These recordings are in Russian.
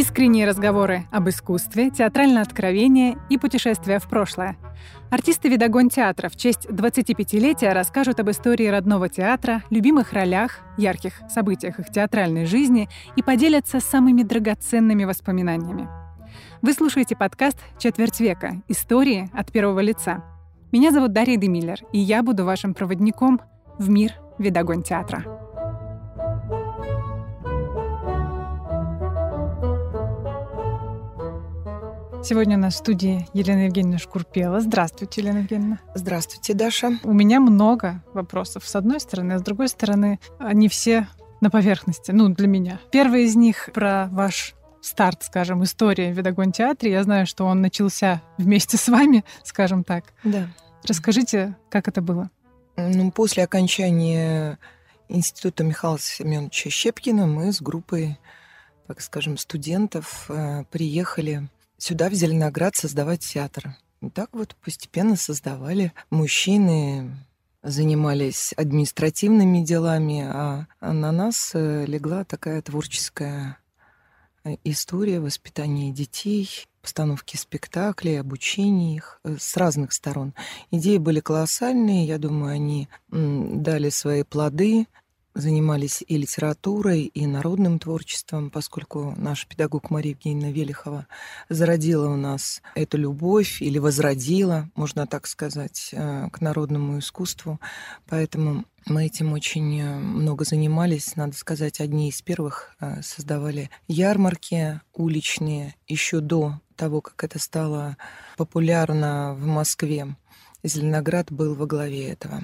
Искренние разговоры об искусстве, театральное откровение и путешествия в прошлое. Артисты «Видогон театра» в честь 25-летия расскажут об истории родного театра, любимых ролях, ярких событиях их театральной жизни и поделятся самыми драгоценными воспоминаниями. Вы слушаете подкаст «Четверть века. Истории от первого лица». Меня зовут Дарья Демиллер, и я буду вашим проводником в мир «Видогон театра». Сегодня у нас в студии Елена Евгеньевна Шкурпела. Здравствуйте, Елена Евгеньевна. Здравствуйте, Даша. У меня много вопросов с одной стороны, а с другой стороны, они все на поверхности, ну, для меня. Первый из них про ваш старт, скажем, истории в Видогон театре. Я знаю, что он начался вместе с вами, скажем так. Да. Расскажите, как это было? Ну, после окончания института Михаила Семеновича Щепкина мы с группой, так скажем, студентов э, приехали сюда, в Зеленоград, создавать театр. И так вот постепенно создавали. Мужчины занимались административными делами, а на нас э, легла такая творческая э, история воспитания детей, постановки спектаклей, обучения их э, с разных сторон. Идеи были колоссальные, я думаю, они дали свои плоды занимались и литературой, и народным творчеством, поскольку наш педагог Мария Евгеньевна Велихова зародила у нас эту любовь или возродила, можно так сказать, э, к народному искусству. Поэтому мы этим очень э, много занимались. Надо сказать, одни из первых э, создавали ярмарки уличные еще до того, как это стало популярно в Москве. Зеленоград был во главе этого.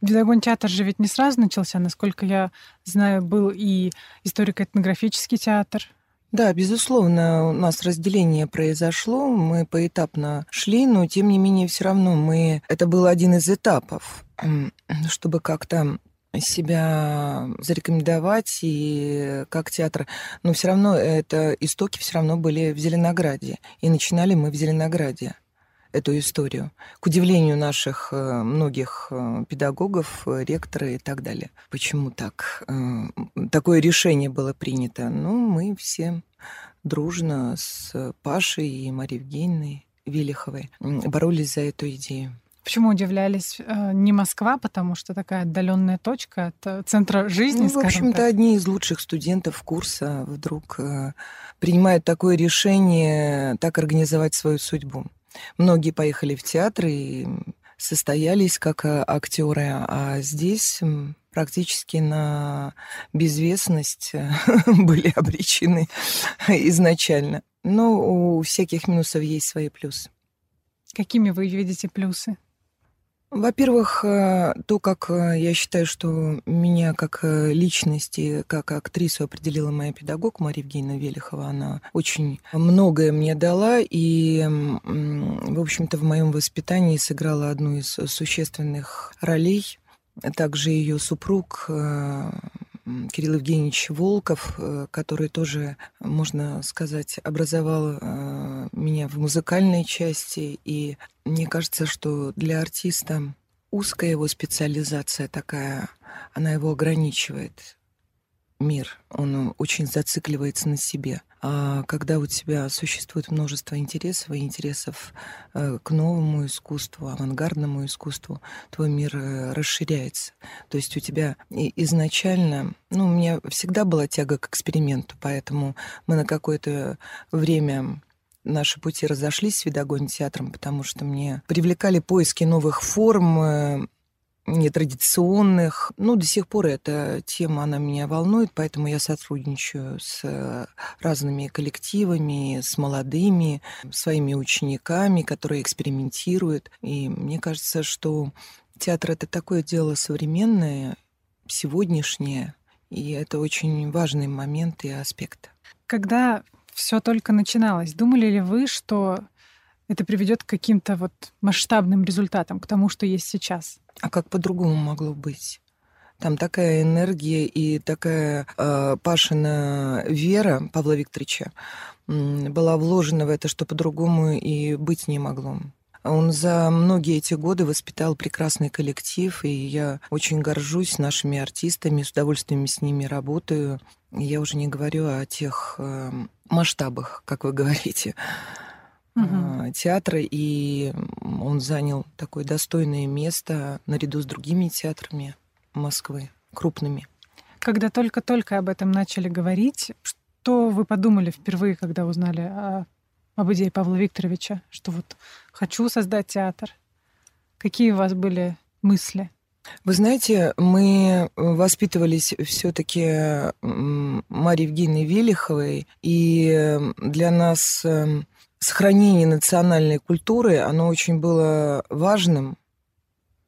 Педагон театр же ведь не сразу начался, насколько я знаю, был и историко-этнографический театр. Да, безусловно, у нас разделение произошло, мы поэтапно шли, но тем не менее все равно мы... Это был один из этапов, чтобы как-то себя зарекомендовать и как театр. Но все равно это истоки все равно были в Зеленограде. И начинали мы в Зеленограде эту историю. К удивлению наших э, многих э, педагогов, э, ректора и так далее. Почему так? Такое решение было принято. Ну, мы все дружно с Пашей и Марией Евгеньевной Велиховой боролись за эту идею. Почему удивлялись? Не Москва, потому что такая отдаленная точка от центра жизни, ну, в общем-то, одни из лучших студентов курса вдруг принимают такое решение так организовать свою судьбу. Многие поехали в театр и состоялись как э, актеры, а здесь практически на безвестность э, были обречены изначально. Но у всяких минусов есть свои плюсы. Какими вы видите плюсы? Во-первых, э, то, как э, я считаю, что меня как э, личности, как актрису определила моя педагог Мария Евгеньевна Велихова, она очень многое мне дала, и, в общем-то, в моем воспитании сыграла одну из существенных ролей. Также ее супруг Кирилл Евгеньевич Волков, э, который тоже, можно сказать, образовал э, меня в музыкальной части. И мне кажется, что для артиста узкая его специализация такая, она его ограничивает мир, он очень зацикливается на себе. А когда у тебя существует множество интересов и интересов э, к новому искусству, авангардному искусству, твой мир э, расширяется. То есть у тебя изначально, ну, у меня всегда была тяга к эксперименту, поэтому мы на какое-то время наши пути разошлись с Видогонь театром, потому что мне привлекали поиски новых форм, э, нетрадиционных. Ну, до сих пор эта тема, она меня волнует, поэтому я сотрудничаю с э, разными коллективами, с молодыми, своими учениками, которые экспериментируют. И мне кажется, что театр — это такое дело современное, сегодняшнее, и это очень важный момент и аспект. Когда все только начиналось, думали ли вы, что это приведет к каким-то вот масштабным результатам, к тому, что есть сейчас? А как по-другому могло быть? Там такая энергия и такая э, Пашина вера Павла Викторовича была вложена в это, что по-другому и быть не могло. Он за многие эти годы воспитал прекрасный коллектив, и я очень горжусь нашими артистами, с удовольствием с ними работаю. Я уже не говорю о тех э, масштабах, как вы говорите, угу. театра, и он занял такое достойное место наряду с другими театрами Москвы, крупными. Когда только-только об этом начали говорить, что вы подумали впервые, когда узнали о, об идее Павла Викторовича, что вот хочу создать театр? Какие у вас были мысли? Вы знаете, мы воспитывались все-таки Марьей Евгеньевной Велиховой, и для нас эм, сохранение национальной культуры, оно очень было важным.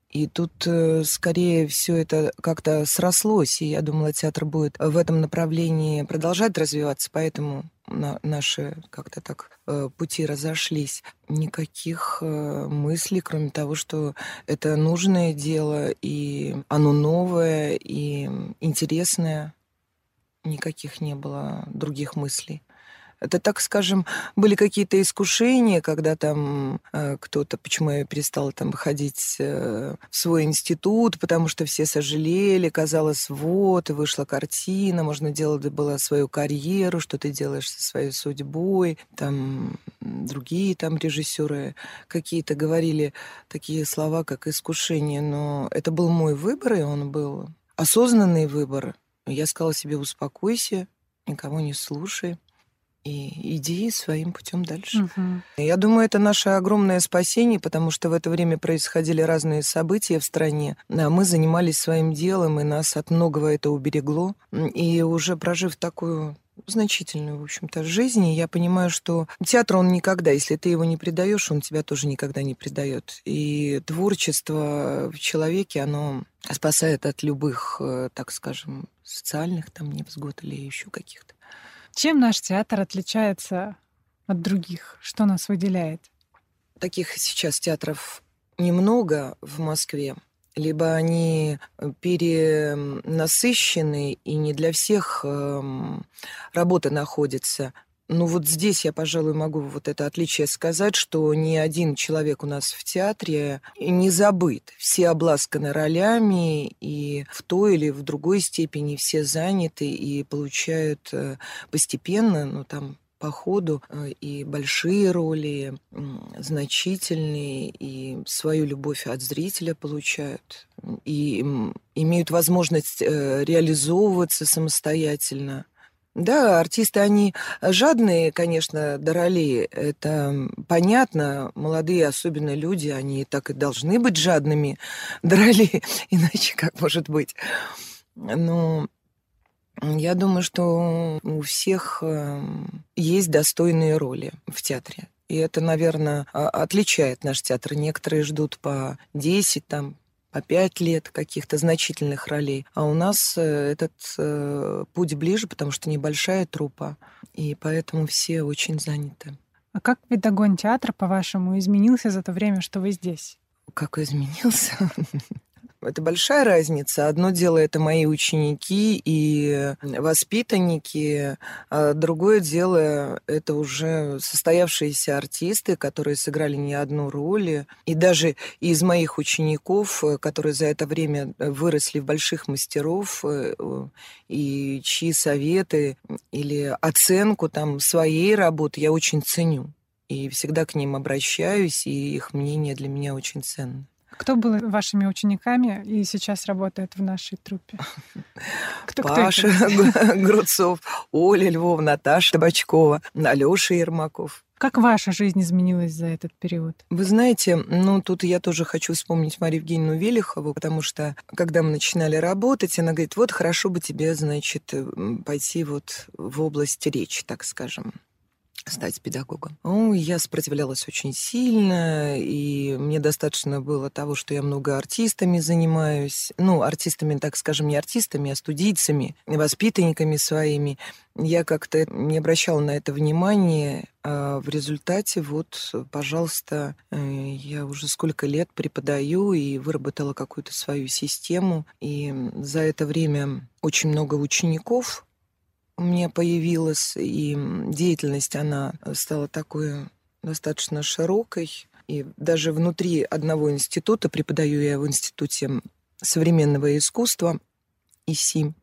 И тут э, скорее все это как-то срослось, и я думала, театр будет в этом направлении продолжать развиваться, поэтому на, наши как-то так э, пути разошлись. Никаких э, мыслей, кроме того, что это нужное дело, и оно новое, и интересное. Никаких не было других мыслей. Это, так скажем, были какие-то искушения, когда там э, кто-то, почему я перестала там ходить э, в свой институт, потому что все сожалели, казалось, вот, вышла картина, можно делать было свою карьеру, что ты делаешь со своей судьбой, там другие там режиссеры какие-то говорили такие слова, как искушение, но это был мой выбор, и он был осознанный выбор. Я сказала себе, успокойся, никого не слушай и иди своим путем дальше. Угу. Я думаю, это наше огромное спасение, потому что в это время происходили разные события в стране. А мы занимались своим делом, и нас от многого это уберегло. И уже прожив такую значительную, в общем-то, жизнь, я понимаю, что театр, он никогда, если ты его не предаешь, он тебя тоже никогда не предает. И творчество в человеке, оно спасает от любых, э, так скажем, социальных там невзгод или еще каких-то. Чем наш театр отличается от других? Что нас выделяет? Таких сейчас театров немного в Москве. Либо они перенасыщены, и не для всех эм, работа находится. Ну вот здесь я, пожалуй, могу вот это отличие сказать, что ни один человек у нас в театре не забыт. Все обласканы ролями, и в той или в другой степени все заняты и получают э, постепенно, ну там по ходу э, и большие роли, значительные, и свою любовь от зрителя получают, и имеют возможность э, реализовываться самостоятельно. Да, артисты, они жадные, конечно, до ролей. Это понятно. Молодые, особенно люди, они так и должны быть жадными до ролей. Иначе как может быть? Но я думаю, что у всех эм, есть достойные роли в театре. И это, наверное, отличает наш театр. Некоторые ждут по 10, там, по пять лет каких-то значительных ролей. А у нас э, этот э, путь ближе, потому что небольшая трупа, и поэтому все очень заняты. А как педагон театра, по-вашему, изменился за то время, что вы здесь? Как изменился? Это большая разница. Одно дело это мои ученики и воспитанники, а другое дело это уже состоявшиеся артисты, которые сыграли не одну роль. И даже из моих учеников, которые за это время выросли в больших мастеров, э, и чьи советы или оценку там своей работы я очень ценю. И всегда к ним обращаюсь, и их мнение для меня очень ценно. Кто был вашими учениками и сейчас работает в нашей труппе? Кто, Паша кто Грудцов, Оля Львов, Наташа Табачкова, Алёша Ермаков. Как ваша жизнь изменилась за этот период? Вы знаете, ну тут я тоже хочу вспомнить Марию Евгеньевну Велихову, потому что когда мы начинали работать, она говорит, вот хорошо бы тебе, значит, пойти вот в область речи, так скажем стать педагогом. Ну, я сопротивлялась очень сильно, и мне достаточно было того, что я много артистами занимаюсь. Ну, артистами, так скажем, не артистами, а студийцами, воспитанниками своими. Я как-то не обращала на это внимания, а в результате вот, пожалуйста, э, я уже сколько лет преподаю и выработала какую-то свою систему, и за это время очень много учеников у меня появилась, и деятельность, она стала такой достаточно широкой. И даже внутри одного института, преподаю я в Институте современного искусства ИСИ,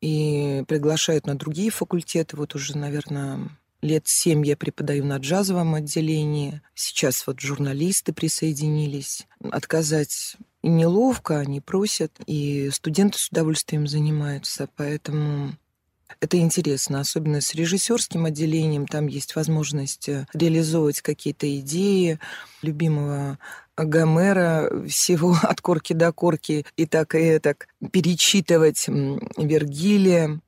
и приглашают на другие факультеты. Вот уже, наверное, лет семь я преподаю на джазовом отделении. Сейчас вот журналисты присоединились. Отказать неловко, они просят, и студенты с удовольствием занимаются. Поэтому это интересно, особенно с режиссерским отделением. Там есть возможность э, реализовывать какие-то идеи любимого Гомера, всего от корки до корки, и так и так перечитывать Вергилия,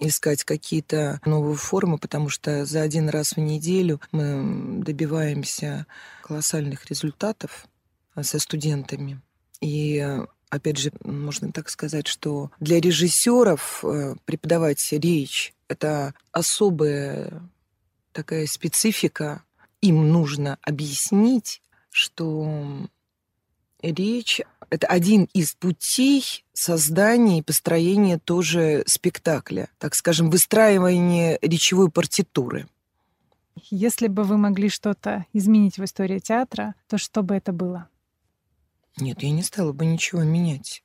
искать какие-то новые формы, потому что за один раз в неделю мы добиваемся колоссальных результатов э, со студентами. И опять же, можно так сказать, что для режиссеров э, преподавать речь — это особая такая специфика. Им нужно объяснить, что речь — это один из путей создания и построения тоже спектакля, так скажем, выстраивания речевой партитуры. Если бы вы могли что-то изменить в истории театра, то что бы это было? Нет, я не стала бы ничего менять.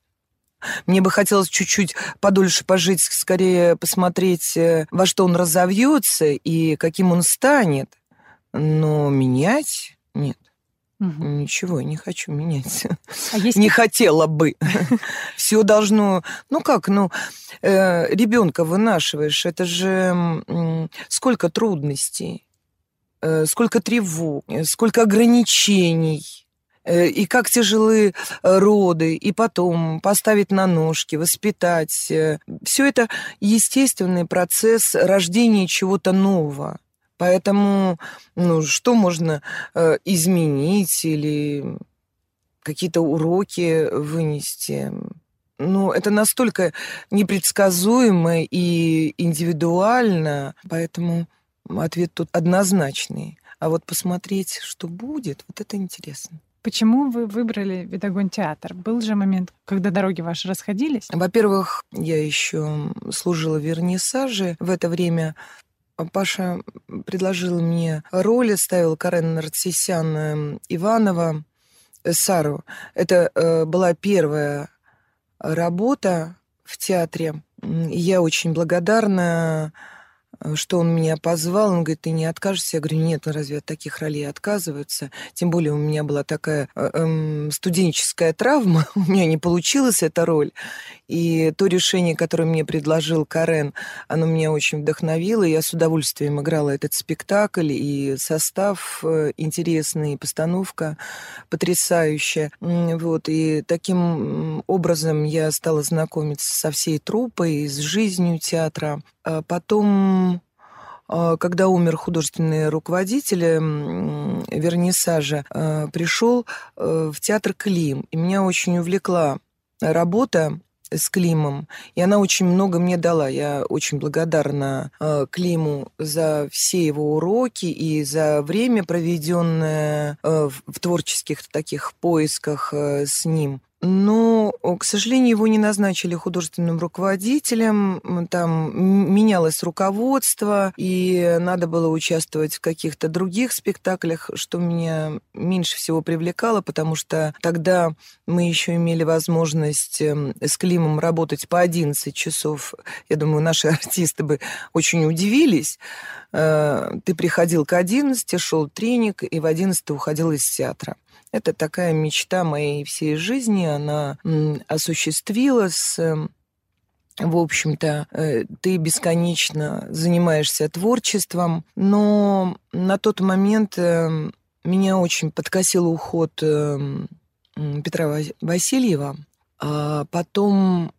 Мне бы хотелось чуть-чуть подольше пожить, скорее посмотреть, э, во что он разовьется и каким он станет. Но менять нет. Угу. Ничего не хочу менять. А есть... Не хотела бы. Все должно. Ну как, ну э, ребенка вынашиваешь, это же сколько трудностей, э, сколько тревог, сколько ограничений Э, и как тяжелы э, роды, и потом поставить на ножки, воспитать. Э, Все это естественный процесс рождения чего-то нового. Поэтому, ну, что можно изменить или какие-то уроки вынести? Ну, это настолько непредсказуемо и индивидуально, поэтому ответ тут однозначный. А вот посмотреть, что будет, вот это интересно. Почему вы выбрали Видогон театр? Был же момент, когда дороги ваши расходились? Во-первых, я еще служила в вернисаже. В это время Паша предложил мне роли, ставил Карен Нарцисян эм, Иванова, э, Сару. Это э, была первая работа в театре. Я очень благодарна что он меня позвал, он говорит, ты не откажешься? Я говорю, нет, ну разве от таких ролей отказываются? Тем более у меня была такая э, э, студенческая травма, у меня не получилась эта роль. И то решение, которое мне предложил Карен, оно меня очень вдохновило. Я с удовольствием играла этот спектакль, и состав э, интересный, и постановка потрясающая. Вот, и таким образом я стала знакомиться со всей труппой, с жизнью театра. А потом когда умер художественный руководитель вернисажа, а, пришел э, в театр Клим. И меня очень увлекла работа с Климом, и она очень много мне дала. Я очень благодарна э, Климу за все его уроки и за время, проведенное э, в, в творческих таких поисках э, с ним. Но, к сожалению, его не назначили художественным руководителем. Там менялось руководство, и надо было участвовать в каких-то других спектаклях, что меня меньше всего привлекало, потому что тогда мы еще имели возможность эм, с Климом работать по 11 часов. Я думаю, наши артисты бы очень удивились. Э, ты приходил к 11, шел тренинг, и в 11 уходил из театра. Это такая мечта моей всей жизни, она осуществилась. Эм, в общем-то, э, ты бесконечно занимаешься творчеством, но на тот момент эм, меня очень подкосил уход эм, Петра Васильева. А потом,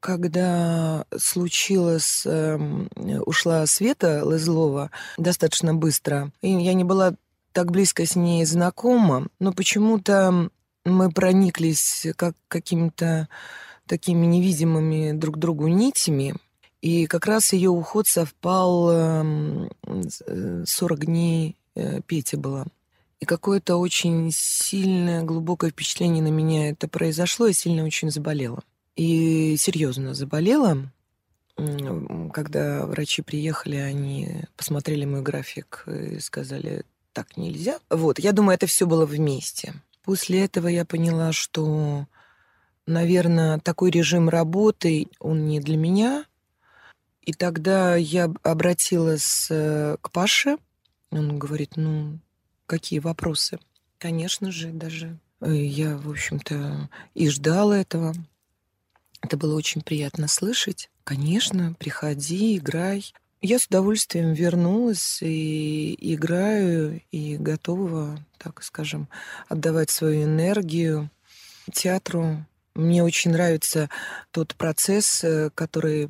когда случилось, ушла Света Лызлова достаточно быстро, и я не была так близко с ней знакома, но почему-то мы прониклись как какими-то такими невидимыми друг другу нитями. И как раз ее уход совпал 40 эм, дней э, Пети было. И какое-то очень сильное, глубокое впечатление на меня это произошло. Я сильно очень заболела. И серьезно заболела. Когда врачи приехали, они посмотрели мой график и сказали, так нельзя. Вот, я думаю, это все было вместе. После этого я поняла, что наверное, такой режим работы, он не для меня. И тогда я обратилась э, к Паше. Он говорит, ну, какие вопросы? Конечно же, даже я, в общем-то, и ждала этого. Это было очень приятно слышать. Конечно, приходи, играй. Я с удовольствием вернулась и играю, и готова, так скажем, отдавать свою энергию театру. Мне очень нравится тот процесс, э, который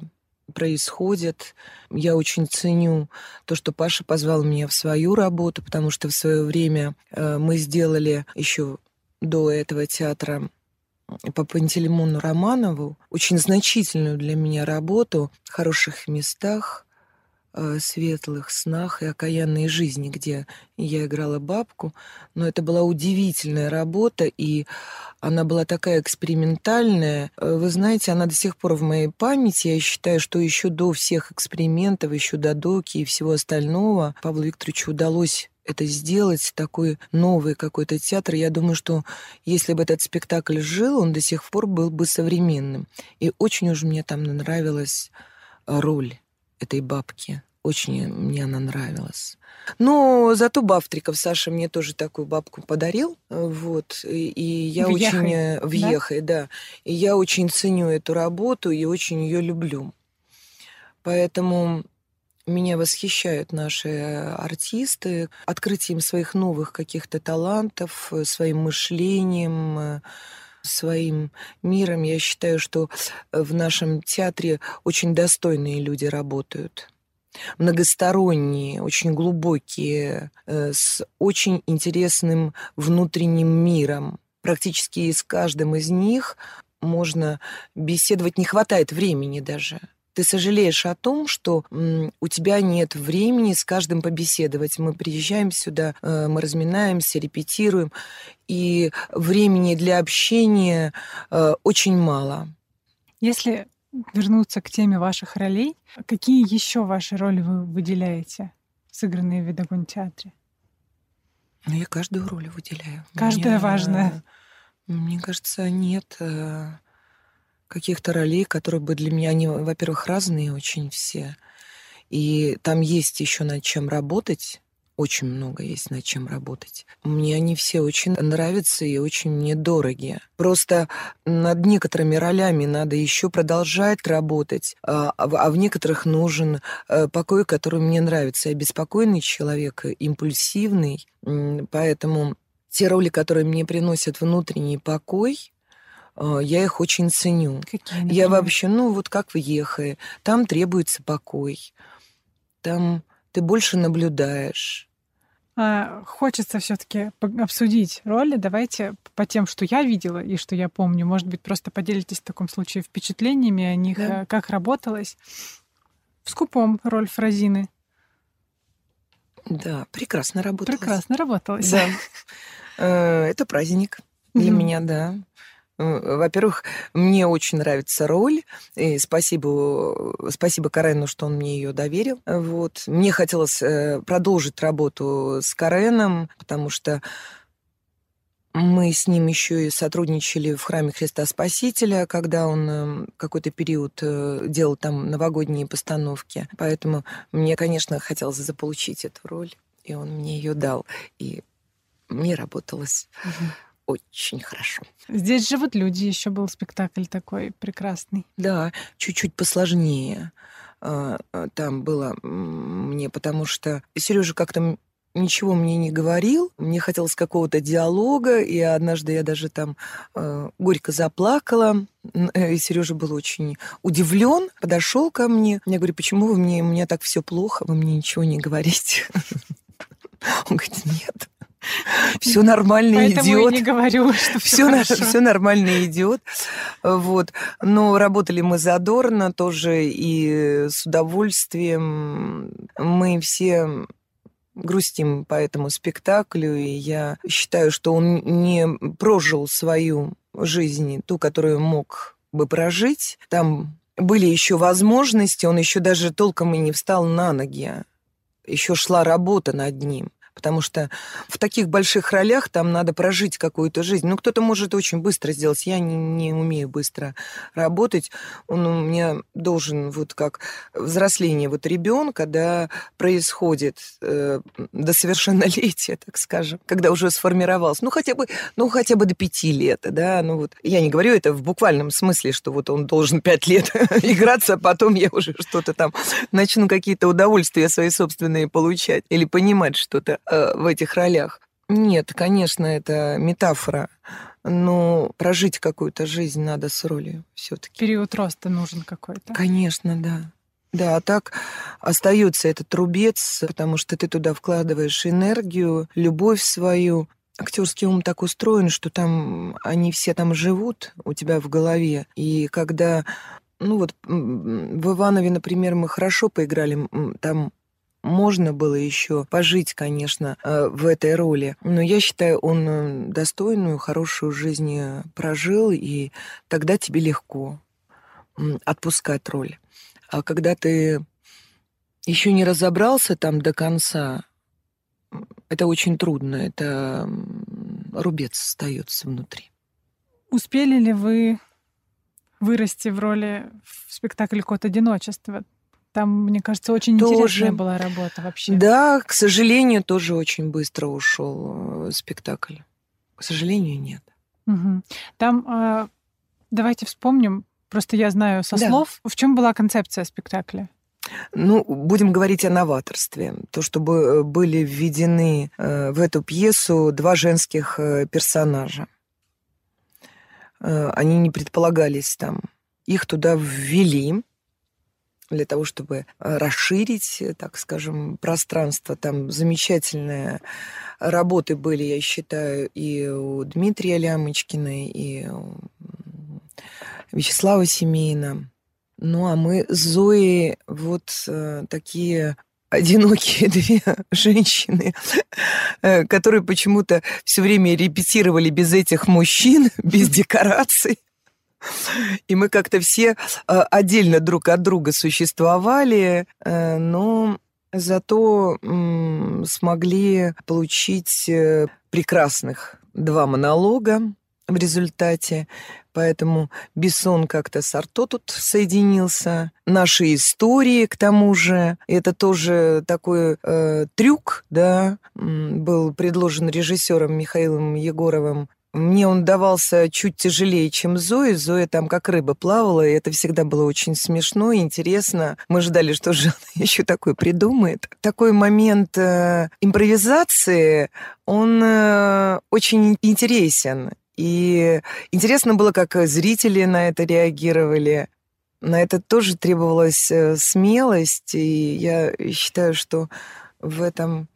происходит. Я очень ценю то, что Паша позвал меня в свою работу, потому что в свое время э, мы сделали еще до этого театра по Пантелеймону Романову очень значительную для меня работу в хороших местах, светлых снах и окаянной жизни, где я играла бабку. Но это была удивительная работа, и она была такая экспериментальная. Э, вы знаете, она до сих пор в моей памяти. Я считаю, что еще до всех экспериментов, еще до доки и всего остального Павлу Викторовичу удалось это сделать, такой новый какой-то театр. Я думаю, что если бы этот спектакль жил, он до сих пор был бы современным. И очень уж мне там нравилась роль этой бабки. Очень мне она нравилась. Но зато Бавтриков Саша мне тоже такую бабку подарил. Вот. И, и я в очень... Ехай, в да? Ехай, да. И я очень ценю эту работу и очень ее люблю. Поэтому меня восхищают наши артисты открытием своих новых каких-то талантов, своим мышлением, своим миром. Я считаю, что в нашем театре очень достойные люди работают многосторонние, очень глубокие, э, с очень интересным внутренним миром. Практически с каждым из них можно беседовать, не хватает времени даже. Ты сожалеешь о том, что у тебя нет времени с каждым побеседовать. Мы приезжаем сюда, э, мы разминаемся, репетируем, и времени для общения э, очень мало. Если вернуться к теме ваших ролей, какие еще ваши роли вы выделяете, сыгранные в Видогон театре? Ну, я каждую роль выделяю. Каждая Мне, важная. Мне кажется, нет э, каких-то ролей, которые бы для меня, они, во-первых, разные очень все. И там есть еще над чем работать очень много есть над чем работать. Мне они все очень нравятся и очень мне дороги. Просто над некоторыми ролями надо еще продолжать работать, а, а, а в некоторых нужен э, покой, который мне нравится. Я беспокойный человек, импульсивный, поэтому те роли, которые мне приносят внутренний покой, э, я их очень ценю. Какие, я вообще, ну вот как в Ехае, там требуется покой, там ты больше наблюдаешь, хочется все-таки обсудить роли. Давайте по тем, что я видела и что я помню. Может быть, просто поделитесь в таком случае впечатлениями о них, да. Э, как работалось. В скупом роль Фразины. Да, прекрасно работалось. Прекрасно работалось. Да. Э, это праздник для меня, да. Э, во-первых, мне очень нравится роль. И спасибо, спасибо Карену, что он мне ее доверил. Вот. Мне хотелось э, продолжить работу с Кареном, потому что мы с ним еще и сотрудничали в храме Христа Спасителя, когда он э, какой-то период делал там новогодние постановки. Поэтому мне, конечно, хотелось заполучить эту роль, и он мне ее дал. И мне работалось. Угу очень хорошо. Здесь живут люди, еще был спектакль такой прекрасный. Да, чуть-чуть посложнее а, а, там было мне, потому что Сережа как-то ничего мне не говорил, мне хотелось какого-то диалога, и однажды я даже там э, горько заплакала, э, и Сережа был очень удивлен, подошел ко мне, я говорю, почему вы мне, у меня так все плохо, вы мне ничего не говорите? Он говорит, нет, все нормально Поэтому идет. я не говорю, что все, все, все нормально идет. Вот. Но работали мы задорно тоже и с удовольствием. Мы все грустим по этому спектаклю, и я считаю, что он не прожил свою жизнь, ту, которую мог бы прожить. Там были еще возможности, он еще даже толком и не встал на ноги. Еще шла работа над ним потому что в таких больших ролях там надо прожить какую-то жизнь. Ну, кто-то может очень быстро сделать, я не, не умею быстро работать. Он у меня должен вот как взросление вот ребенка, да, происходит э, до совершеннолетия, так скажем, когда уже сформировался, ну, хотя бы, ну, хотя бы до пяти лет, да, ну, вот, я не говорю это в буквальном смысле, что вот он должен пять лет играться, а потом я уже что-то там начну какие-то удовольствия свои собственные получать или понимать что-то э, в этих ролях. Нет, конечно, это метафора, но прожить какую-то жизнь надо с ролью все-таки. Период роста нужен какой-то. Конечно, да. Да, а так остается этот рубец, потому что ты туда вкладываешь энергию, любовь свою. Актерский ум так устроен, что там они все там живут у тебя в голове. И когда ну вот в Иванове, например, мы хорошо поиграли, там можно было еще пожить, конечно, э, в этой роли. Но я считаю, он э, достойную, хорошую жизнь э, прожил, и тогда тебе легко отпускать роль. А когда ты еще не разобрался там до конца, это очень трудно, это рубец остается внутри. Успели ли вы вырасти в роли в спектакле «Кот одиночества»? Там, мне кажется, очень тоже, интересная была работа вообще. Да, к сожалению, тоже очень быстро ушел э, спектакль. К сожалению, нет. Угу. Там э, давайте вспомним. Просто я знаю со да. слов, в чем была концепция спектакля. Ну, будем говорить о новаторстве. То, чтобы э, были введены в эту пьесу два женских персонажа. Они не предполагались там. Их туда ввели для того, чтобы э, расширить, э, так скажем, пространство. Там замечательные работы были, я считаю, и у Дмитрия Лямочкина, и у Вячеслава Семейна. Ну, а мы с Зоей вот э, такие одинокие две женщины, которые почему-то все время репетировали без этих мужчин, без декораций. И мы как-то все э, отдельно друг от друга существовали, э, но зато смогли получить э, прекрасных два монолога в результате. Поэтому Бессон как-то с Арто тут соединился. Наши истории, к тому же, это тоже такой э, трюк, да, был предложен режиссером Михаилом Егоровым мне он давался чуть тяжелее, чем Зои. Зоя там как рыба плавала, и это всегда было очень смешно и интересно. Мы ждали, что же она еще такое придумает. Такой момент э, импровизации, он э, очень интересен. И интересно было, как зрители на это реагировали. На это тоже требовалась э, смелость, и я считаю, что в этом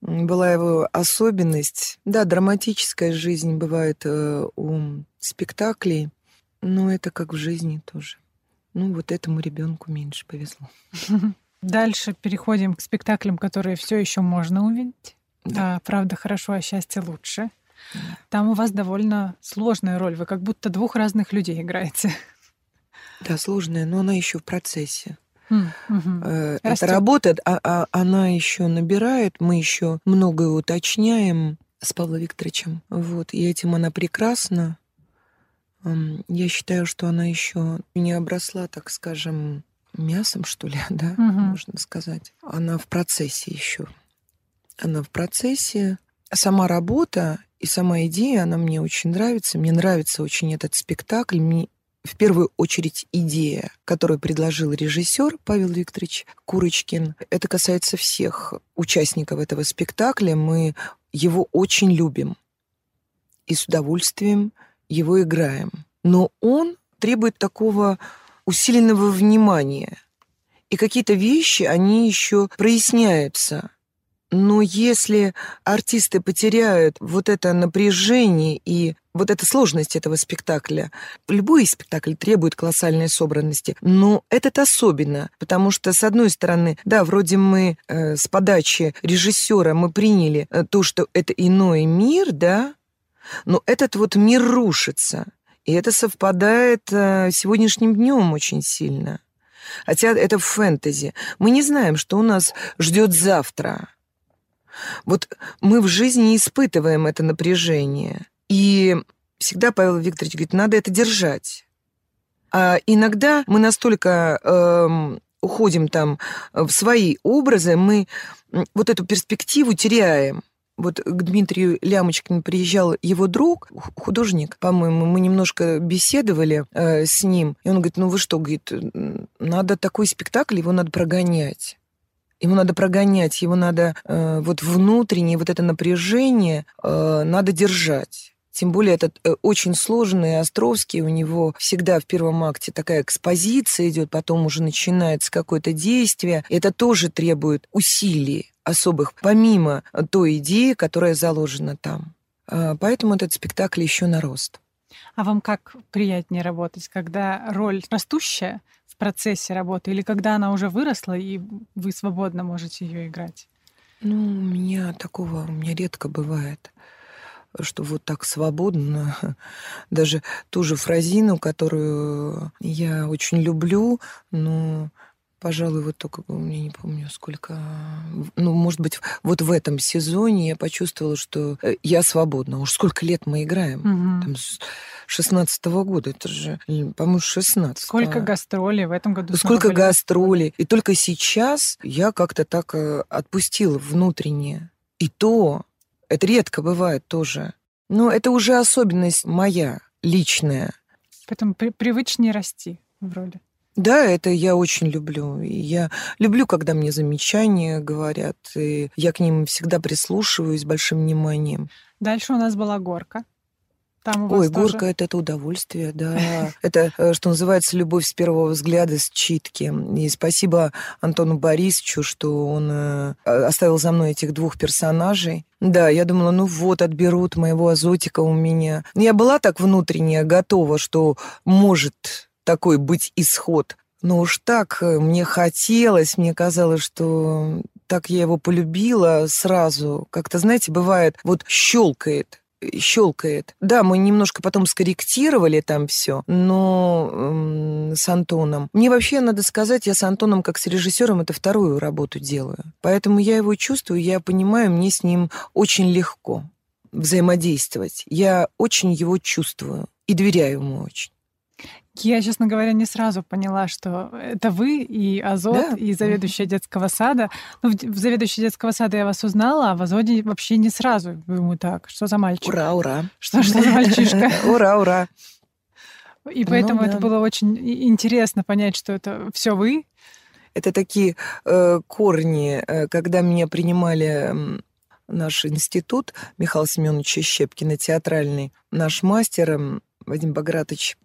была его особенность. Да, драматическая жизнь бывает э, у спектаклей, но это как в жизни тоже. Ну, вот этому ребенку меньше повезло. Дальше переходим к спектаклям, которые все еще можно увидеть. Да. А, правда, хорошо, а счастье лучше. Да. Там у вас довольно сложная роль. Вы как будто двух разных людей играете. Да, сложная, но она еще в процессе. Mm-hmm. Эта работа, а, а, она еще набирает, мы еще многое уточняем с Павлом Викторовичем. Вот, и этим она прекрасна. Я считаю, что она еще не обросла, так скажем, мясом, что ли, да, угу. можно сказать. Она в процессе еще. Она в процессе. Сама работа и сама идея, она мне очень нравится. Мне нравится очень этот спектакль. Мне в первую очередь идея, которую предложил режиссер Павел Викторович Курочкин. Это касается всех участников этого спектакля. Мы его очень любим и с удовольствием его играем. Но он требует такого усиленного внимания. И какие-то вещи, они еще проясняются. Но если артисты потеряют вот это напряжение и вот эта сложность этого спектакля. Любой спектакль требует колоссальной собранности, но этот особенно, потому что, с одной стороны, да, вроде мы э, с подачи режиссера мы приняли э, то, что это иной мир, да, но этот вот мир рушится. И это совпадает э, сегодняшним днем очень сильно. Хотя это фэнтези. Мы не знаем, что у нас ждет завтра. Вот мы в жизни испытываем это напряжение. И всегда Павел Викторович говорит, надо это держать. А иногда мы настолько э, уходим там в свои образы, мы вот эту перспективу теряем. Вот к Дмитрию Лямочкину приезжал его друг, художник, по-моему, мы немножко беседовали э, с ним, и он говорит, ну вы что, говорит, надо такой спектакль, его надо прогонять. Ему надо прогонять, его надо э, вот внутреннее вот это напряжение э, надо держать. Тем более этот э, очень сложный Островский, у него всегда в первом акте такая экспозиция идет, потом уже начинается какое-то действие. Это тоже требует усилий особых, помимо той идеи, которая заложена там. А, поэтому этот спектакль еще на рост. А вам как приятнее работать, когда роль растущая процессе работы или когда она уже выросла и вы свободно можете ее играть? Ну, у меня такого у меня редко бывает что вот так свободно, даже ту же фразину, которую я очень люблю, но Пожалуй, вот только меня не помню, сколько... Ну, может быть, вот в этом сезоне я почувствовала, что э, я свободна. Уж сколько лет мы играем. Угу. Там, с 16 -го года. Это же, по-моему, 16 Сколько гастролей в этом году? Сколько гастролей. И только сейчас я как-то так э, отпустила внутреннее. И то, это редко бывает тоже. Но это уже особенность моя, личная. Поэтому при привычнее расти в роли. Да, это я очень люблю. Я люблю, когда мне замечания говорят, и я к ним всегда прислушиваюсь с большим вниманием. Дальше у нас была горка. Там Ой, тоже... горка это, это удовольствие, да. Это, что называется, любовь с первого взгляда, с читки. И спасибо Антону Борисовичу, что он э, оставил за мной этих двух персонажей. Да, я думала, ну вот, отберут моего азотика у меня. Я была так внутренне готова, что может такой быть исход. Но уж так э, мне хотелось, мне казалось, что так я его полюбила сразу. Как-то, знаете, бывает, вот щелкает щелкает. Да, мы немножко потом скорректировали там все, но эм, с Антоном. Мне вообще надо сказать, я с Антоном как с режиссером это вторую работу делаю. Поэтому я его чувствую, я понимаю, мне с ним очень легко взаимодействовать. Я очень его чувствую и доверяю ему очень. Я, честно говоря, не сразу поняла, что это вы и Азот, да. и заведующая детского сада. Ну, в заведующей детского сада я вас узнала, а в Азоте вообще не сразу. Думаю, так, что за мальчик? Ура, ура. Что, что за мальчишка? Ура, ура. И поэтому ну, да. это было очень интересно понять, что это все вы. Это такие э, корни, э, когда меня принимали наш институт Михаила Семеновича Щепкина, театральный, наш мастер Вадим Багратович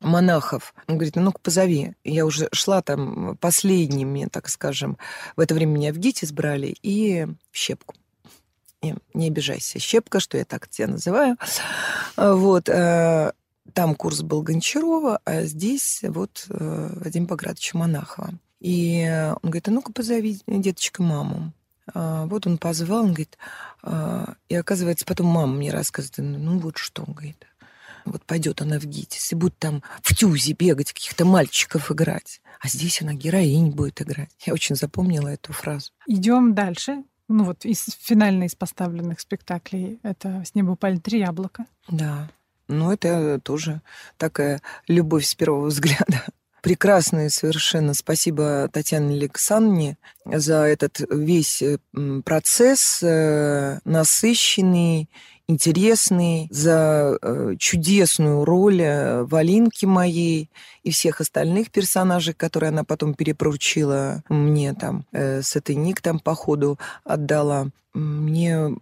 монахов. Он говорит, ну, ну-ка позови. Я уже шла там последними, так скажем. В это время меня в ГИТИС брали и в Щепку. И не обижайся, Щепка, что я так тебя называю. Вот. Э, там курс был Гончарова, а здесь вот э, Вадим Багратович Монахова. И он говорит, а ну-ка позови, деточка, маму. А, вот он позвал, он говорит, а, и оказывается, потом мама мне рассказывает, ну вот что, он говорит, вот пойдет она в ГИТИС и будет там в тюзе бегать, каких-то мальчиков играть. А здесь она героинь будет играть. Я очень запомнила эту фразу. Идем дальше. Ну вот из финально из поставленных спектаклей это «С неба упали три яблока». Да. Ну, это тоже такая любовь с первого взгляда. Прекрасное совершенно. Спасибо Татьяне Александровне за этот весь процесс э, насыщенный интересный, за э, чудесную роль э, Валинки моей и всех остальных персонажей, которые она потом перепоручила мне там, э, ник там по ходу отдала. Мне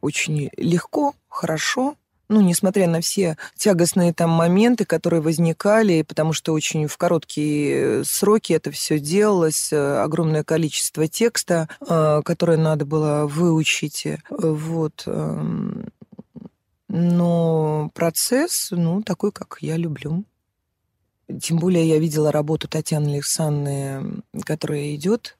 очень легко, хорошо, ну, несмотря на все тягостные там моменты, которые возникали, потому что очень в короткие сроки это все делалось, э, огромное количество текста, э, которое надо было выучить, вот. Эм, но процесс, ну, такой, как я люблю. Тем более я видела работу Татьяны Александровны, которая идет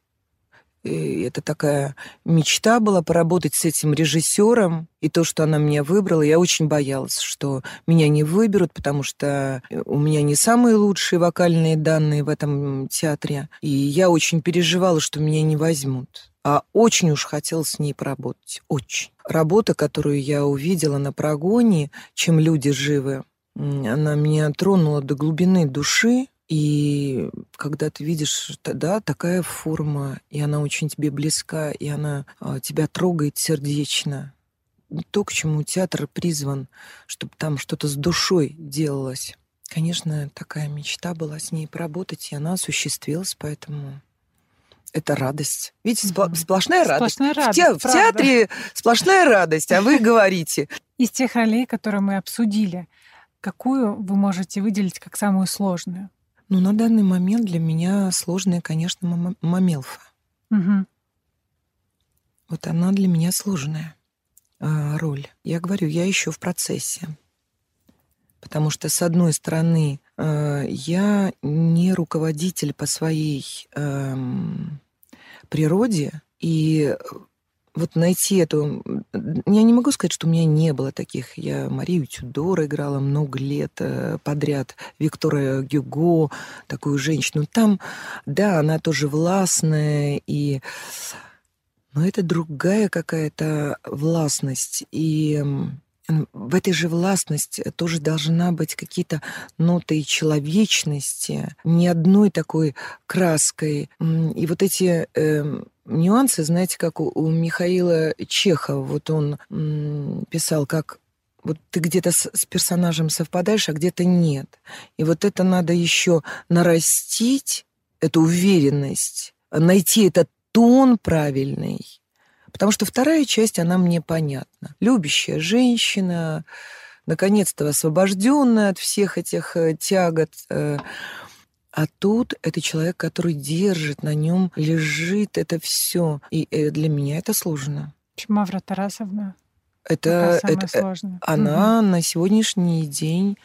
это такая мечта была поработать с этим режиссером. И то, что она меня выбрала, я очень боялась, что меня не выберут, потому что у меня не самые лучшие вокальные данные в этом театре. И я очень переживала, что меня не возьмут. А очень уж хотел с ней поработать. Очень. Работа, которую я увидела на прогоне, чем люди живы, она меня тронула до глубины души. И когда ты видишь, да, такая форма, и она очень тебе близка, и она а, тебя трогает сердечно. То, к чему театр призван, чтобы там что-то с душой делалось. Конечно, такая мечта была с ней поработать, и она осуществилась, поэтому это радость. Видите, спла- сплошная радость. Сплошная радость, в, те- в театре сплошная радость, а вы говорите. Из тех ролей, которые мы обсудили, какую вы можете выделить как самую сложную? Ну, на данный момент для меня сложная, конечно, Мамелфа. Угу. Вот она для меня сложная э, роль. Я говорю, я еще в процессе. Потому что, с одной стороны, э, я не руководитель по своей э, природе, и вот найти эту... Я не могу сказать, что у меня не было таких. Я Марию Тюдор играла много лет э, подряд, Виктора Гюго, такую женщину. Там, да, она тоже властная, и... но это другая какая-то властность. И в этой же властности тоже должна быть какие-то ноты человечности, ни одной такой краской. И вот эти э, нюансы, знаете, как у, у Михаила Чехова, вот он м, писал, как вот ты где-то с, с персонажем совпадаешь, а где-то нет. И вот это надо еще нарастить, эту уверенность, найти этот тон правильный, Потому что вторая часть, она мне понятна. Любящая женщина, наконец-то освобожденная от всех этих э, тягот. Э. А тут это человек, который держит, на нем лежит это все. И э, для меня это сложно. Мавра Тарасовна. Это, это сложная. она угу. на сегодняшний день,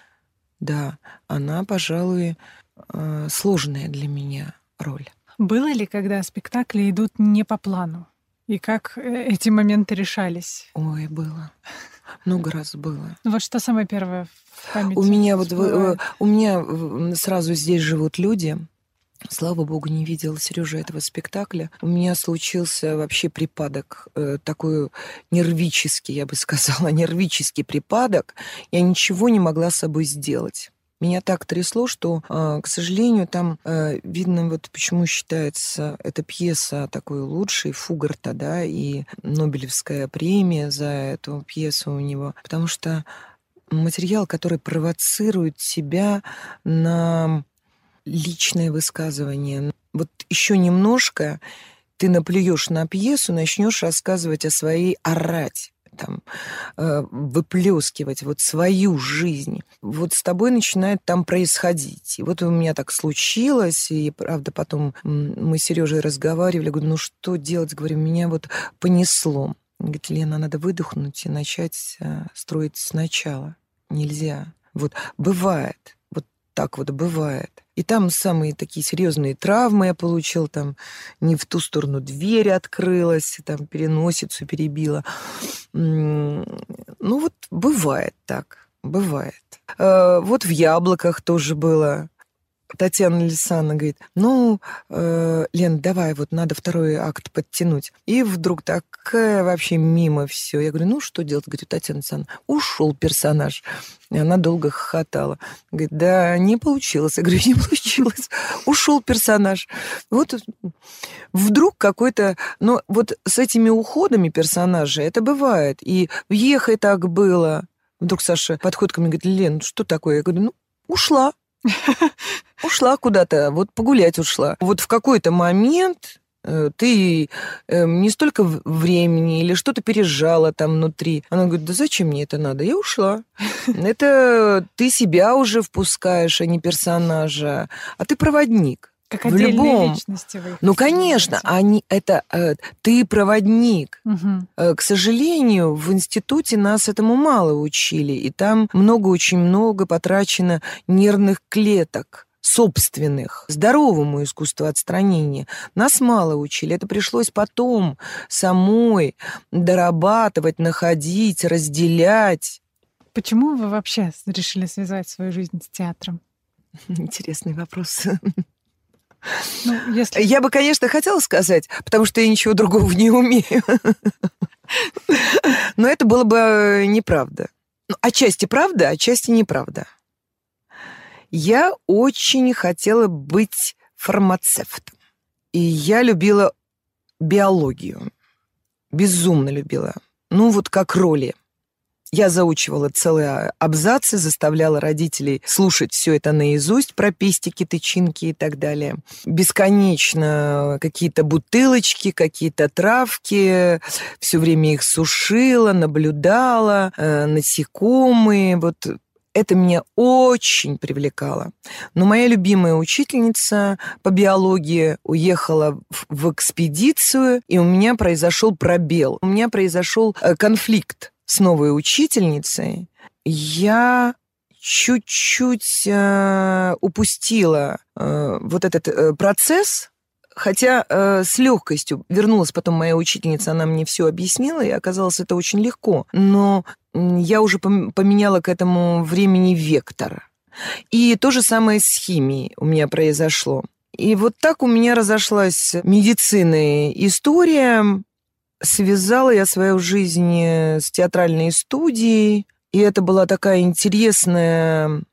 да, она, пожалуй, сложная для меня роль. Было ли, когда спектакли идут не по плану? И как э, эти моменты решались? Ой, было. Много раз было. Ну вот что самое первое в памяти? У меня вот э, у меня сразу здесь живут люди. Слава богу, не видела Сережа этого спектакля. У меня случился вообще припадок, э, такой нервический, я бы сказала, нервический припадок. Я ничего не могла с собой сделать. Меня так трясло, что, а, к сожалению, там э, видно, вот почему считается эта пьеса такой лучшей. Фугарта, да, и Нобелевская премия за эту пьесу у него, потому что материал, который провоцирует себя на личное высказывание. Вот еще немножко ты наплюешь на пьесу, начнешь рассказывать о своей орать там, э, выплескивать вот свою жизнь, вот с тобой начинает там происходить. И вот у меня так случилось, и, правда, потом мы с Сережей разговаривали, говорю, ну что делать? Говорю, меня вот понесло. Он говорит, Лена, надо выдохнуть и начать э, строить сначала. Нельзя. Вот бывает, вот так вот бывает. И там самые такие серьезные травмы я получил, там не в ту сторону дверь открылась, там переносицу перебила. Ну вот бывает так, бывает. Э, вот в яблоках тоже было. Татьяна Лисана говорит, ну, э, Лен, давай, вот надо второй акт подтянуть. И вдруг такая вообще мимо все. Я говорю, ну, что делать? Говорю, Татьяна Лисана, ушел персонаж. И она долго хохотала. Говорит, да, не получилось. Я говорю, не получилось. Ушел персонаж. Вот вдруг какой-то... Но вот с этими уходами персонажей это бывает. И в Ехай так было. Вдруг Саша подходит ко мне и говорит, Лен, что такое? Я говорю, ну, ушла. Ушла куда-то, вот погулять ушла. Вот в какой-то момент э, ты э, не столько времени или что-то пережала там внутри. Она говорит, да зачем мне это надо? Я ушла. Это ты себя уже впускаешь, а не персонажа. А ты проводник. Как в любом. личности вы Ну, конечно, они это э, ты проводник. Угу. Э, к сожалению, в институте нас этому мало учили, и там много, очень много потрачено нервных клеток собственных, здоровому искусству отстранения. Нас мало учили. Это пришлось потом самой дорабатывать, находить, разделять. Почему вы вообще решили связать свою жизнь с театром? Интересный вопрос. Ну, если... Я бы, конечно, хотела сказать, потому что я ничего другого не умею. Но это было бы неправда. Ну, отчасти правда, отчасти неправда. Я очень хотела быть фармацевтом. И я любила биологию. Безумно любила. Ну, вот как роли. Я заучивала целые абзацы, заставляла родителей слушать все это наизусть про пестики, тычинки и так далее. Бесконечно какие-то бутылочки, какие-то травки, все время их сушила, наблюдала, э, насекомые, вот это меня очень привлекало. Но моя любимая учительница по биологии уехала в экспедицию, и у меня произошел пробел. У меня произошел э, конфликт с новой учительницей, я чуть-чуть э, упустила э, вот этот э, процесс, хотя э, с легкостью вернулась потом моя учительница, она мне все объяснила, и оказалось это очень легко. Но я уже поменяла к этому времени вектор. И то же самое с химией у меня произошло. И вот так у меня разошлась медицина история, связала я свою жизнь э, с театральной студией, и это была такая интересная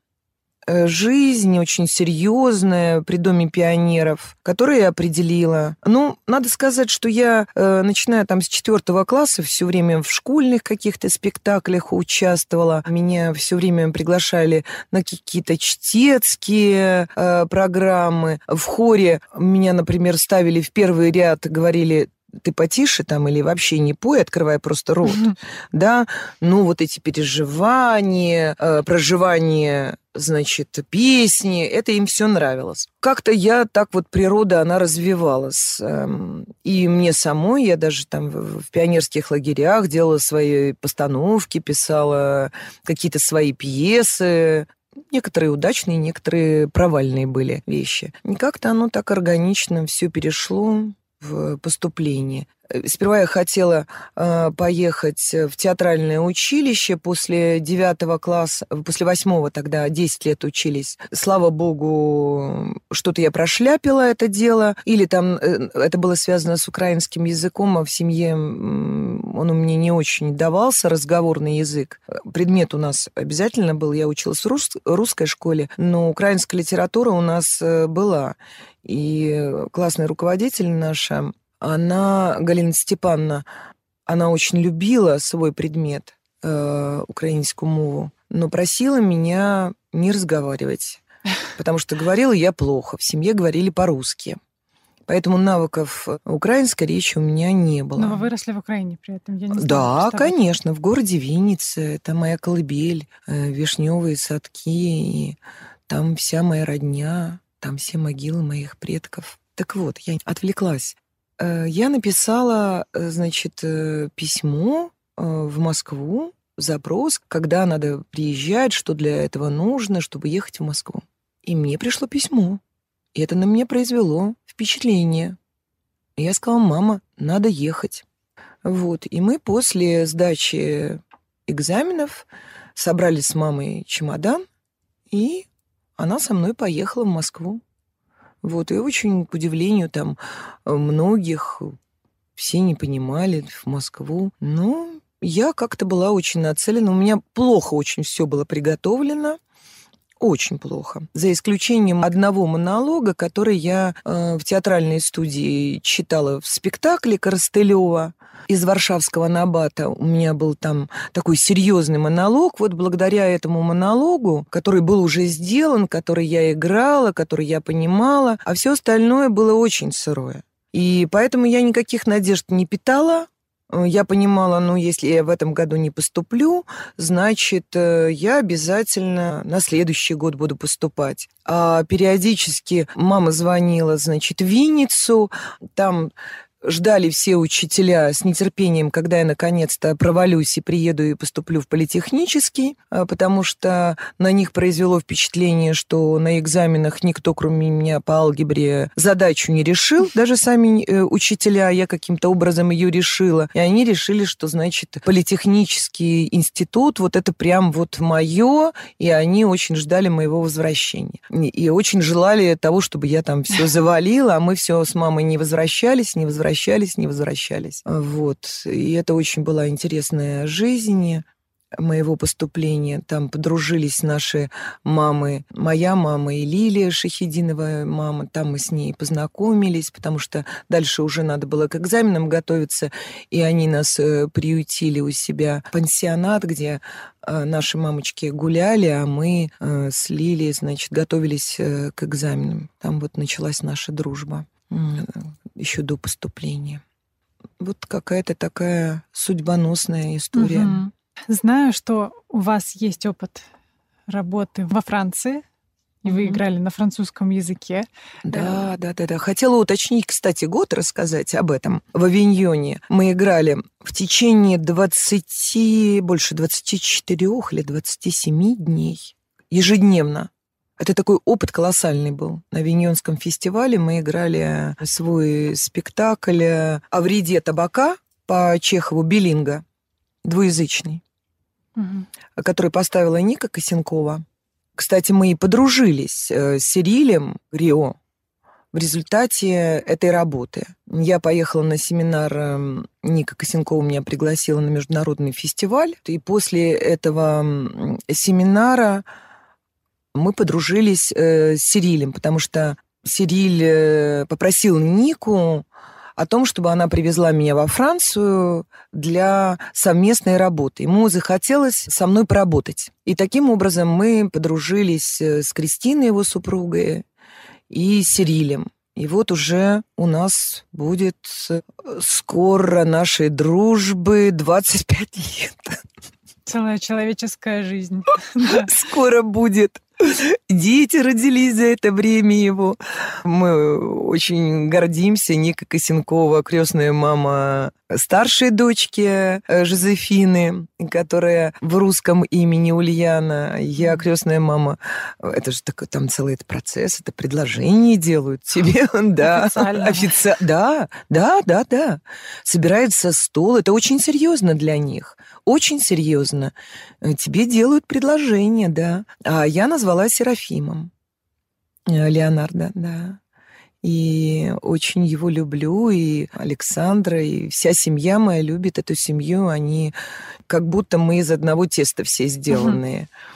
э, жизнь, очень серьезная, при Доме пионеров, которую я определила. Ну, надо сказать, что я, э, начиная там с четвертого класса, все время в школьных каких-то спектаклях участвовала. Меня все время приглашали на какие-то чтецкие программы. В хоре меня, например, ставили в первый ряд, говорили, ты потише там или вообще не пой, открывай просто рот, mm-hmm. да, ну вот эти переживания, э, проживание, значит, песни, это им все нравилось. Как-то я так вот природа, она развивалась. Эм, и мне самой, я даже там в пионерских лагерях делала свои постановки, писала какие-то свои пьесы, Некоторые удачные, некоторые провальные были вещи. И как-то оно так органично все перешло в поступлении. Э, сперва я хотела э, поехать в театральное училище после девятого класса, после восьмого тогда 10 лет учились. Слава богу, что-то я прошляпила это дело. Или там э, это было связано с украинским языком, а в семье он у меня не очень давался, разговорный язык. Предмет у нас обязательно был, я училась в рус, русской школе, но украинская литература у нас э, была. И классный руководитель наша, она, Галина Степановна, она очень любила свой предмет, э, украинскую мову, но просила меня не разговаривать, потому что говорила я плохо, в семье говорили по-русски. Поэтому навыков украинской речи у меня не было. Но вы выросли в Украине при этом, я не знаю. Да, конечно, в городе Виннице. Это моя колыбель, э, вишневые садки, и там вся моя родня, там все могилы моих предков. Так вот, я отвлеклась. Э, я написала, э, значит, э, письмо в Москву, запрос, когда надо приезжать, что для этого нужно, чтобы ехать в Москву. И мне пришло письмо. И это на меня произвело впечатление. И я сказала, мама, надо ехать. Вот. И мы после сдачи экзаменов собрали с мамой чемодан, и она со мной поехала в Москву. Вот, и очень, к удивлению, там э, многих все не понимали в Москву. Но я как-то была очень нацелена. У меня плохо очень все было приготовлено. Очень плохо. За исключением одного монолога, который я э, в театральной студии читала в спектакле Коростылева из Варшавского Набата. У меня был там такой серьезный монолог. Вот благодаря этому монологу, который был уже сделан, который я играла, который я понимала, а все остальное было очень сырое. И поэтому я никаких надежд не питала, я понимала, ну, если я в этом году не поступлю, значит, э, я обязательно на следующий год буду поступать. А периодически мама звонила, значит, в Винницу, там ждали все учителя с нетерпением, когда я наконец-то провалюсь и приеду и поступлю в политехнический, а, потому что на них произвело впечатление, что на экзаменах никто, кроме меня, по алгебре задачу не решил, даже сами э, учителя, я каким-то образом ее решила. И они решили, что, значит, политехнический институт, вот это прям вот мое, и они очень ждали моего возвращения. И очень желали того, чтобы я там все завалила, а мы все с мамой не возвращались, не возвращались возвращались, не возвращались. Вот. И это очень была интересная жизнь моего поступления. Там подружились наши мамы, моя мама и Лилия Шахидинова мама. Там мы с ней познакомились, потому что дальше уже надо было к экзаменам готовиться, и они нас э, приютили у себя пансионат, где э, наши мамочки гуляли, а мы э, с Лилией, значит, готовились к экзаменам. Там вот началась наша дружба еще до поступления. Вот какая-то такая судьбоносная история. Угу. Знаю, что у вас есть опыт работы во Франции, и вы играли на французском языке. Да, да, да, да. Хотела уточнить, кстати, год рассказать об этом. В Авиньоне мы играли в течение 20, больше 24 или 27 дней ежедневно. Это такой опыт колоссальный был. На Виньонском фестивале мы играли свой спектакль о вреде табака по Чехову «Белинга», двуязычный, угу. который поставила Ника Косенкова. Кстати, мы и подружились э, с Сирилем Рио в результате этой работы. Я поехала на семинар, эм, Ника Косенкова меня пригласила на международный фестиваль, и после этого семинара мы подружились э, с Сирилем, потому что Сириль э, попросил Нику о том, чтобы она привезла меня во Францию для совместной работы. Ему захотелось со мной поработать. И таким образом мы подружились э, с Кристиной, его супругой, и Сирилем. И вот уже у нас будет э, скоро нашей дружбы 25 лет. Целая человеческая жизнь. Скоро будет. Дети родились за это время его. Мы очень гордимся. Ника Косенкова, крестная мама старшей дочки э, Жозефины, которая в русском имени Ульяна. Я крестная мама. Это же такой там целый этот процесс, это предложение делают тебе, да. Официально. Да, да, да, да. Собирается стол. Это очень серьезно для них. Очень серьезно. Э, тебе делают предложение, да. А я назвала Серафимом. Э, Леонардо, да. И очень его люблю, и Александра, и вся семья моя любит эту семью. Они как будто мы из одного теста все сделанные. Uh-huh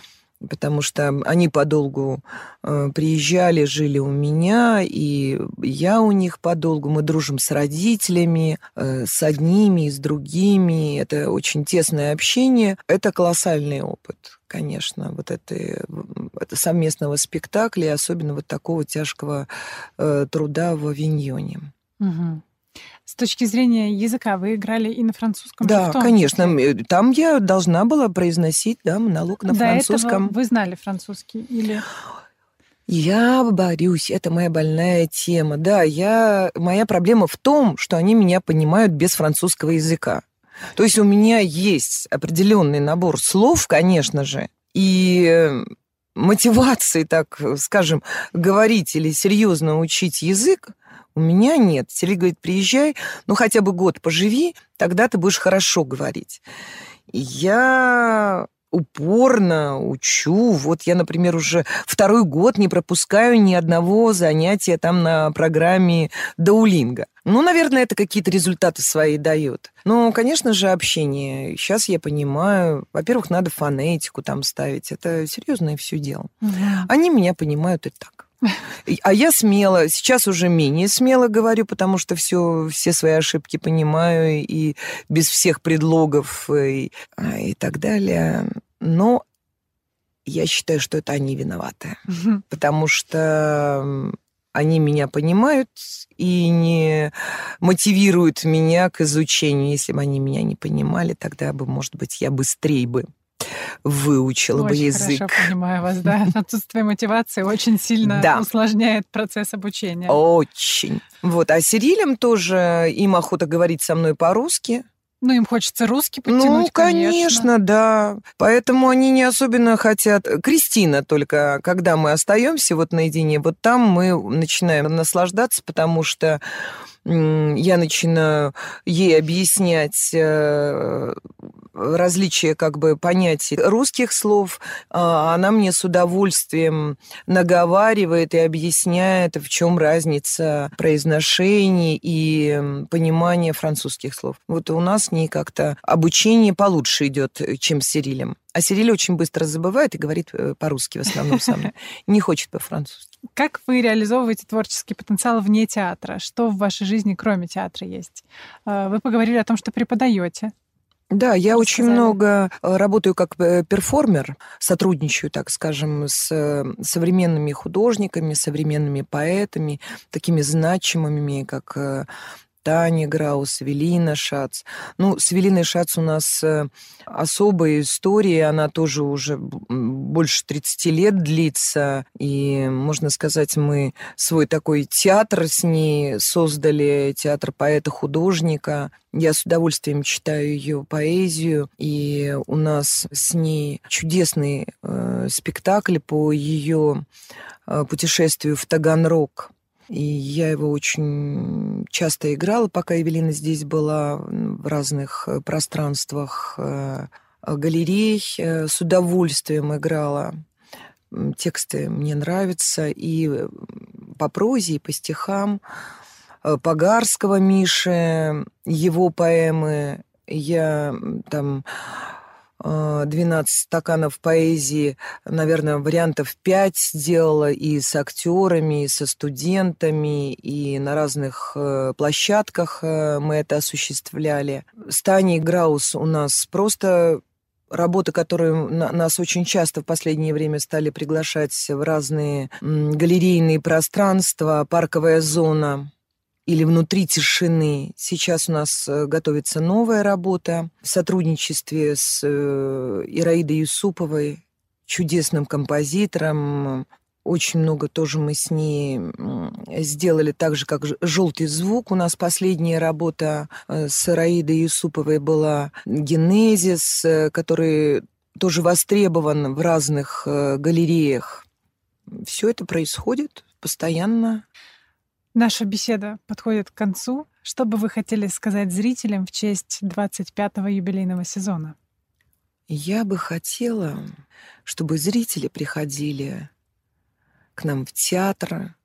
потому что они подолгу э, приезжали, жили у меня, и я у них подолгу. Мы дружим с родителями, э, с одними, с другими. Это очень тесное общение. Это колоссальный опыт, конечно, вот это, это совместного спектакля, особенно вот такого тяжкого э, труда в Авиньоне. Угу. С точки зрения языка вы играли и на французском? Да, конечно. Там я должна была произносить да, монолог на До французском. Этого вы знали французский или? Я борюсь, это моя больная тема. Да, я, моя проблема в том, что они меня понимают без французского языка. То есть у меня есть определенный набор слов, конечно же, и мотивации, так скажем, говорить или серьезно учить язык у меня нет. Сергей говорит, приезжай, ну хотя бы год поживи, тогда ты будешь хорошо говорить. я упорно учу. Вот я, например, уже второй год не пропускаю ни одного занятия там на программе Даулинга. Ну, наверное, это какие-то результаты свои дает. Но, конечно же, общение. Сейчас я понимаю. Во-первых, надо фонетику там ставить. Это серьезное все дело. Угу. Они меня понимают и так. А я смело, сейчас уже менее смело говорю, потому что все, все свои ошибки понимаю и без всех предлогов э, и, а, и так далее. Но я считаю, что это они виноваты, потому что они меня понимают и не мотивируют меня к изучению. Если бы они меня не понимали, тогда бы, может быть, я быстрее бы выучила очень бы язык. Хорошо понимаю вас, да. Отсутствие мотивации очень сильно да. усложняет процесс обучения. Очень. Вот. А Сирилем тоже им охота говорить со мной по-русски. Ну, им хочется русский подтянуть, Ну, конечно, конечно, да. Поэтому они не особенно хотят... Кристина только, когда мы остаемся вот наедине, вот там мы начинаем наслаждаться, потому что я начинаю ей объяснять э, различия как бы понятий русских слов, а она мне с удовольствием наговаривает и объясняет, в чем разница произношений и понимания французских слов. Вот у нас с ней как-то обучение получше идет, чем с Сирилем. А Сириль очень быстро забывает и говорит э, по-русски в основном со мной. Не хочет по-французски. Как вы реализовываете творческий потенциал вне театра? Что в вашей жизни, кроме театра, есть? Э, вы поговорили о том, что преподаете. Да, я очень много э, работаю как перформер, сотрудничаю, так скажем, с современными художниками, современными поэтами, такими значимыми, как Таня Граус, Велина Шац. Ну, с Велиной Шац у нас э, особая история, она тоже уже больше 30 лет длится, и, можно сказать, мы свой такой театр с ней создали, театр поэта-художника. Я с удовольствием читаю ее поэзию, и у нас с ней чудесный э, спектакль по ее э, путешествию в Таганрог и я его очень часто играла, пока Евелина здесь была, в разных э, пространствах э, галерей. Э, с удовольствием играла. Тексты мне нравятся и по прозе, и по стихам. Погарского Миши, его поэмы. Я там 12 стаканов поэзии, наверное, вариантов 5 сделала и с актерами, и со студентами, и на разных э, площадках э, мы это осуществляли. С Таней Граус у нас просто работа, которую нас очень часто в последнее время стали приглашать в разные галерейные пространства, парковая зона или внутри тишины. Сейчас у нас э, готовится новая работа в сотрудничестве с э, Ираидой Юсуповой, чудесным композитором. Очень много тоже мы с ней сделали, так же, как «Желтый звук». У нас последняя работа э, с Ираидой Юсуповой была «Генезис», который тоже востребован в разных галереях. Все это происходит постоянно. Наша беседа подходит к концу. Что бы вы хотели сказать зрителям в честь 25-го юбилейного сезона? Я бы хотела, чтобы зрители приходили к нам в театр,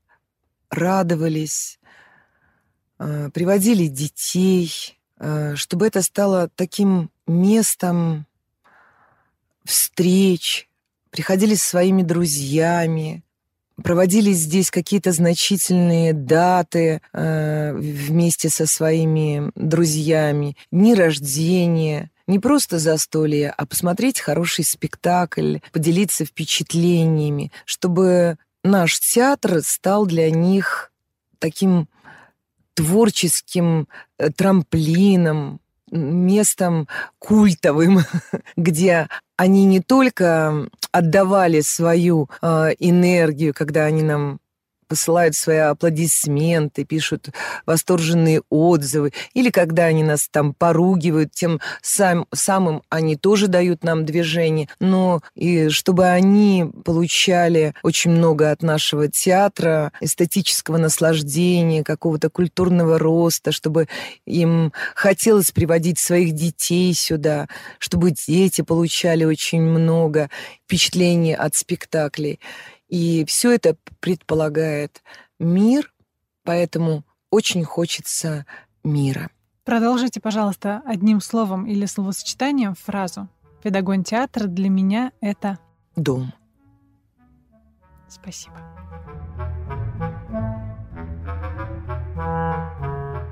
радовались, э, приводили детей, э, чтобы это стало таким местом встреч, приходили с своими друзьями, проводились здесь какие-то значительные даты э, вместе со своими друзьями, дни рождения, не просто застолье, а посмотреть хороший спектакль, поделиться впечатлениями, чтобы наш театр стал для них таким творческим э, трамплином, местом культовым, где они не только отдавали свою э, энергию, когда они нам посылают свои аплодисменты, пишут восторженные отзывы, или когда они нас там поругивают, тем сам, самым они тоже дают нам движение, но и чтобы они получали очень много от нашего театра, эстетического наслаждения, какого-то культурного роста, чтобы им хотелось приводить своих детей сюда, чтобы дети получали очень много впечатлений от спектаклей. И все это предполагает мир, поэтому очень хочется мира. Продолжите, пожалуйста, одним словом или словосочетанием фразу. Педагон театра для меня — это... Дом. Спасибо.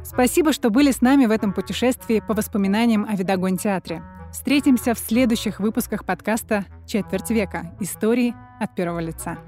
Спасибо, что были с нами в этом путешествии по воспоминаниям о Видогон театре. Встретимся в следующих выпусках подкаста «Четверть века. Истории от первого лица».